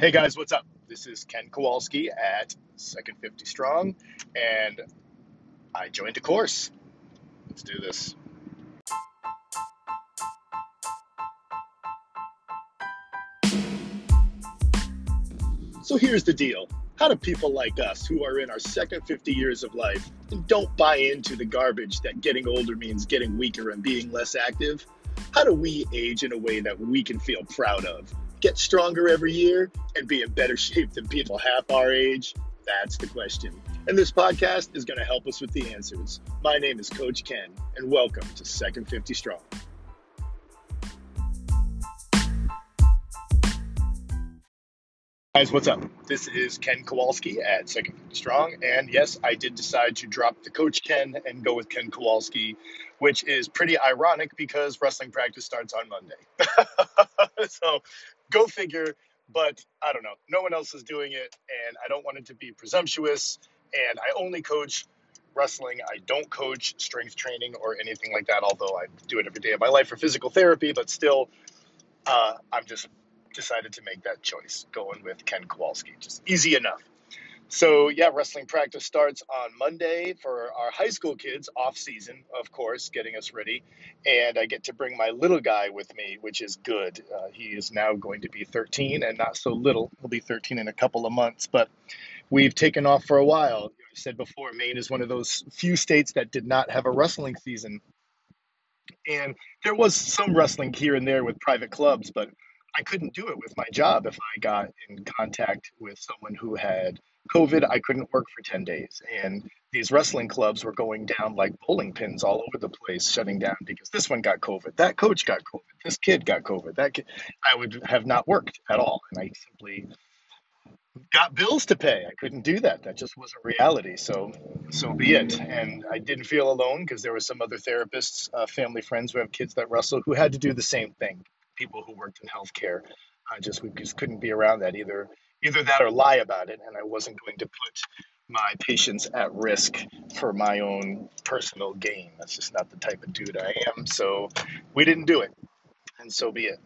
Hey guys, what's up? This is Ken Kowalski at Second 50 Strong, and I joined a course. Let's do this. So here's the deal. How do people like us, who are in our second 50 years of life and don't buy into the garbage that getting older means getting weaker and being less active, how do we age in a way that we can feel proud of? Get stronger every year and be in better shape than people half our age? That's the question. And this podcast is going to help us with the answers. My name is Coach Ken, and welcome to Second 50 Strong. Guys, what's up? This is Ken Kowalski at Second 50 Strong, and yes, I did decide to drop the Coach Ken and go with Ken Kowalski, which is pretty ironic because wrestling practice starts on Monday. so go figure. But I don't know. No one else is doing it, and I don't want it to be presumptuous. And I only coach wrestling. I don't coach strength training or anything like that, although I do it every day of my life for physical therapy. But still, uh, I'm just decided to make that choice, going with Ken Kowalski. Just easy enough. So yeah, wrestling practice starts on Monday for our high school kids, off season, of course, getting us ready. And I get to bring my little guy with me, which is good. Uh, he is now going to be 13 and not so little. He'll be 13 in a couple of months, but we've taken off for a while. I said before, Maine is one of those few states that did not have a wrestling season. And there was some wrestling here and there with private clubs, but I couldn't do it with my job if I got in contact with someone who had COVID, I couldn't work for 10 days. And these wrestling clubs were going down like bowling pins all over the place, shutting down because this one got COVID, that coach got COVID, this kid got COVID, that kid, I would have not worked at all. And I simply got bills to pay. I couldn't do that. That just wasn't reality. So, so be it. And I didn't feel alone because there were some other therapists, uh, family friends who have kids that wrestle who had to do the same thing. People who worked in healthcare. I just we just couldn't be around that either either that or lie about it. And I wasn't going to put my patients at risk for my own personal gain. That's just not the type of dude I am. So we didn't do it. And so be it.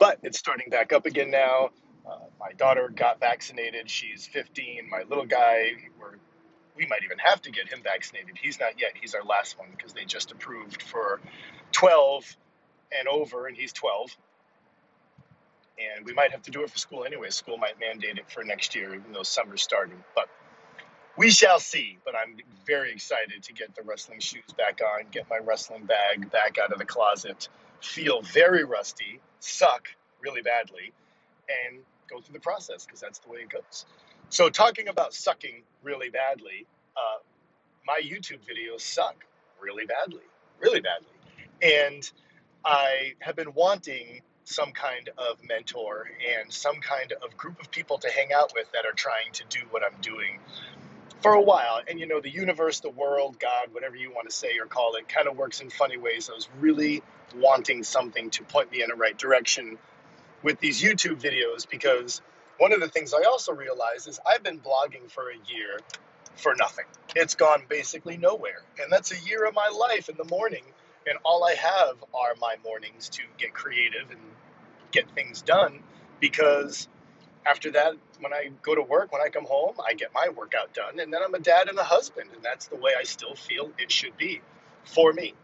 But it's starting back up again now. Uh, my daughter got vaccinated. She's 15. My little guy, we might even have to get him vaccinated. He's not yet. He's our last one because they just approved for 12 and over, and he's 12 and we might have to do it for school anyway. School might mandate it for next year, even though summer's starting. But we shall see. But I'm very excited to get the wrestling shoes back on, get my wrestling bag back out of the closet, feel very rusty, suck really badly, and go through the process because that's the way it goes. So, talking about sucking really badly, uh, my YouTube videos suck really badly, really badly. And I have been wanting some kind of mentor and some kind of group of people to hang out with that are trying to do what I'm doing for a while. And you know, the universe, the world, God, whatever you want to say or call it, kind of works in funny ways. I was really wanting something to point me in the right direction with these YouTube videos because one of the things I also realized is I've been blogging for a year for nothing. It's gone basically nowhere. And that's a year of my life in the morning. And all I have are my mornings to get creative and get things done because after that, when I go to work, when I come home, I get my workout done, and then I'm a dad and a husband, and that's the way I still feel it should be for me.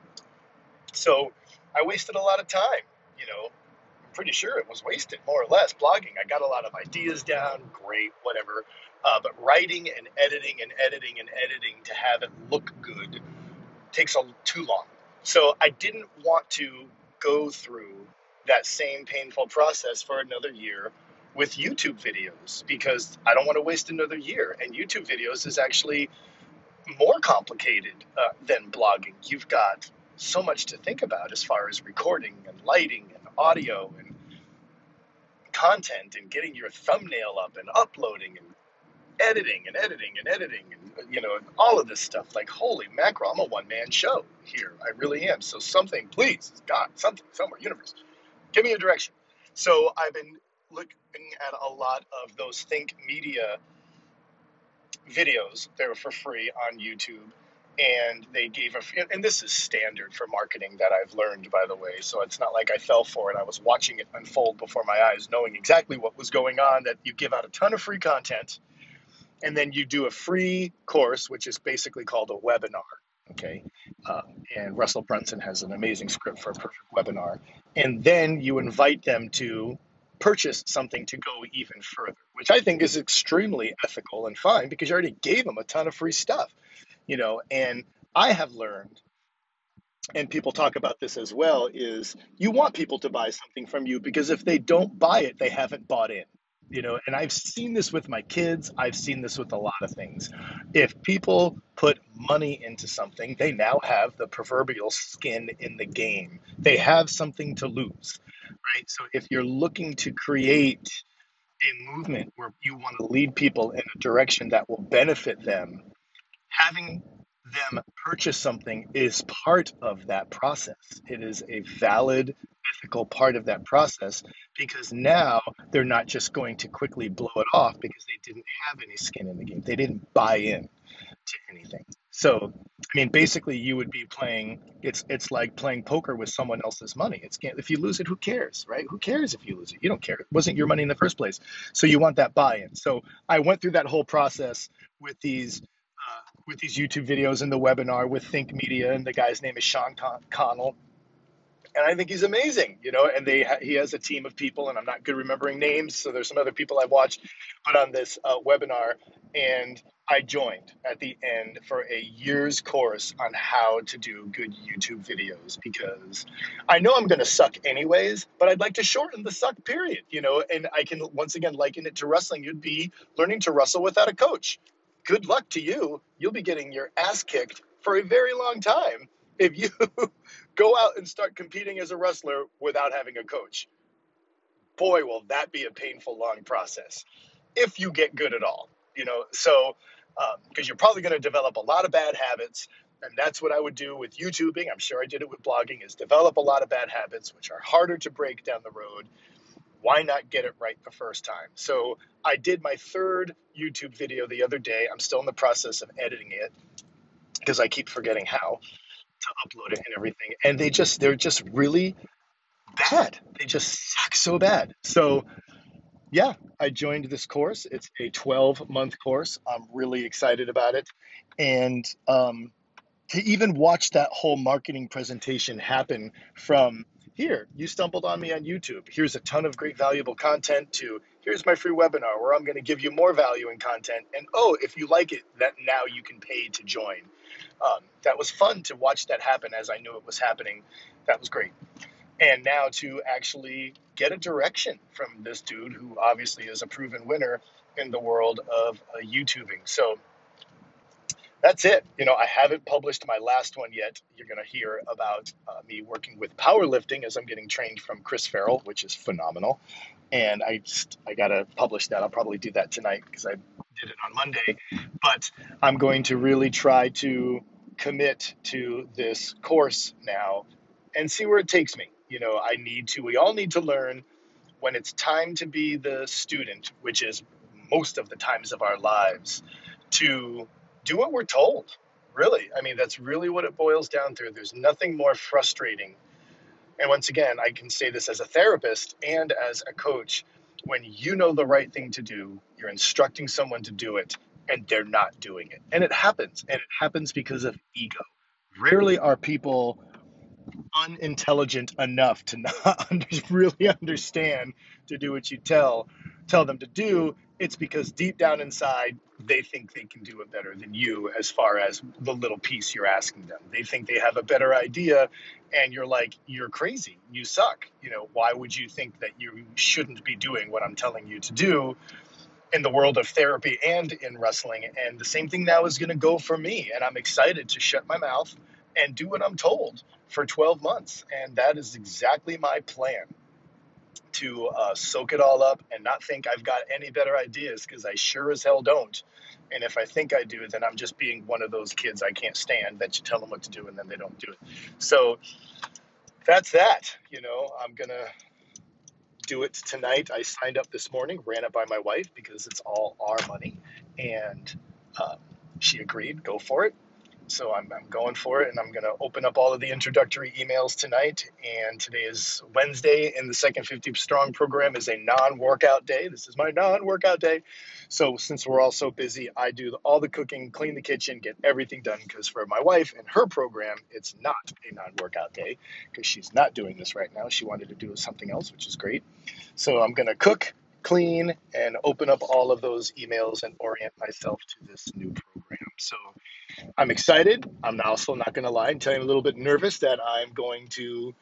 So I wasted a lot of time, you know. I'm pretty sure it was wasted, more or less. Blogging, I got a lot of ideas down, great, whatever. Uh, but writing and editing and editing and editing to have it look good takes a, too long. So I didn't want to go through that same painful process for another year with YouTube videos because I don't want to waste another year. And YouTube videos is actually more complicated uh, than blogging. You've got so much to think about as far as recording and lighting and audio and content and getting your thumbnail up and uploading and editing and editing and editing and you know all of this stuff like holy mackerel i'm a one-man show here i really am so something please god something somewhere universe give me a direction. So I've been looking at a lot of those Think Media videos. They're for free on YouTube. and they gave a and this is standard for marketing that I've learned by the way so it's not like I fell for it I was watching it unfold before my eyes knowing exactly what was going on that you give out a ton of free content and then you do a free course which is basically called a webinar okay uh, and Russell Brunson has an amazing script for a perfect webinar. And then you invite them to purchase something to go even further which I think is extremely ethical and fine because you already gave them a ton of free stuff you know. And i have learned and people talk about this as well is you want people to buy something from you because if they don't buy it they haven't bought in you know and i've seen this with my kids. I've seen this with a lot of things. If people put money into something they now have the proverbial skin in the game. They have something to lose right? So if you're looking to create a movement where you want to lead people in a direction that will benefit them having them purchase something is part of that process. It is a valid ethical part of that process because now they're not just going to quickly blow it off because they didn't have any skin in the game. They didn't buy in to anything. So, I mean, basically, you would be playing. It's it's like playing poker with someone else's money. It's if you lose it, who cares, right? Who cares if you lose it? You don't care. It wasn't your money in the first place. So you want that buy-in. So I went through that whole process with these uh, with these YouTube videos and the webinar with Think Media, and the guy's name is Sean Con- Cannell. And I think he's amazing, you know. And they he has a team of people, and I'm not good remembering names, so there's some other people I've watched put on this uh, webinar, and I joined at the end for a year's course on how to do good YouTube videos because I know I'm going to suck anyways, but I'd like to shorten the suck period, you know. And I can once again liken it to wrestling. You'd be learning to wrestle without a coach good luck to you. You'll be getting your ass kicked for a very long time if you go out and start competing as a wrestler without having a coach. Boy, will that be a painful, long process if you get good at all. You know, so because um, you're probably going to develop a lot of bad habits. And that's what I would do with YouTubing. I'm sure I did it with blogging is develop a lot of bad habits, which are harder to break down the road why not get it right the first time? So I did my third YouTube video the other day. I'm still in the process of editing it because I keep forgetting how to upload it and everything. And they just, they're just really bad. They just suck so bad. So yeah, I joined this course. It's a 12 month course. I'm really excited about it. And um, to even watch that whole marketing presentation happen from here, you stumbled on me on YouTube. Here's a ton of great valuable content to here's my free webinar where I'm going to give you more value and content. And oh, if you like it, that now you can pay to join. Um, that was fun to watch that happen as I knew it was happening. That was great. And now to actually get a direction from this dude who obviously is a proven winner in the world of uh, YouTubing. So that's it. You know, I haven't published my last one yet. You're going to hear about uh, me working with powerlifting as I'm getting trained from Chris Farrell, which is phenomenal. And I just, I got to publish that. I'll probably do that tonight because I did it on Monday. But I'm going to really try to commit to this course now and see where it takes me. You know, I need to, we all need to learn when it's time to be the student, which is most of the times of our lives, to do what we're told. Really. I mean, that's really what it boils down to. There's nothing more frustrating. And once again, I can say this as a therapist and as a coach. When you know the right thing to do, you're instructing someone to do it, and they're not doing it. And it happens. And it happens because of ego. Rarely are people unintelligent enough to not really understand to do what you tell tell them to do it's because deep down inside they think they can do it better than you as far as the little piece you're asking them. They think they have a better idea and you're like you're crazy. You suck. You know why would you think that you shouldn't be doing what i'm telling you to do in the world of therapy and in wrestling? And the same thing now is going to go for me and i'm excited to shut my mouth and do what i'm told for 12 months. And that is exactly my plan to uh, soak it all up and not think I've got any better ideas because I sure as hell don't. And if I think I do, then I'm just being one of those kids I can't stand that you tell them what to do and then they don't do it. So that's that. You know, I'm going to do it tonight. I signed up this morning, ran it by my wife because it's all our money. And um, she agreed, go for it. So I'm, I'm going for it, and I'm going to open up all of the introductory emails tonight. And today is Wednesday, and the second 50 Strong program is a non-workout day. This is my non-workout day. So since we're all so busy, I do all the cooking, clean the kitchen, get everything done. Because for my wife and her program, it's not a non-workout day because she's not doing this right now. She wanted to do something else, which is great. So I'm going to cook, clean, and open up all of those emails and orient myself to this new program. So I'm excited. I'm also not going to lie and tell you I'm a little bit nervous that I'm going to.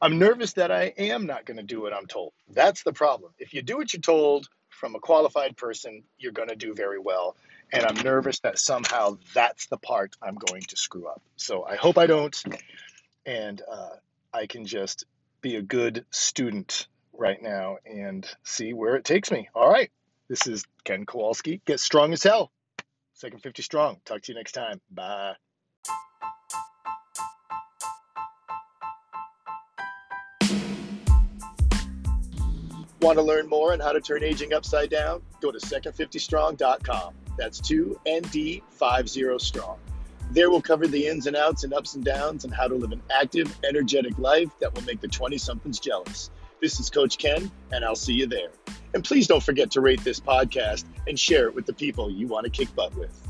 I'm nervous that I am not going to do what I'm told. That's the problem. If you do what you're told from a qualified person, you're going to do very well. And I'm nervous that somehow that's the part I'm going to screw up. So I hope I don't. And uh, I can just be a good student right now and see where it takes me. All right. This is Ken Kowalski. Get strong as hell. Second 50 strong. Talk to you next time. Bye. Want to learn more on how to turn aging upside down? Go to second50strong.com. That's 2ND50 strong. There we'll cover the ins and outs and ups and downs and how to live an active, energetic life that will make the 20 somethings jealous. This is Coach Ken, and I'll see you there. And please don't forget to rate this podcast and share it with the people you want to kick butt with.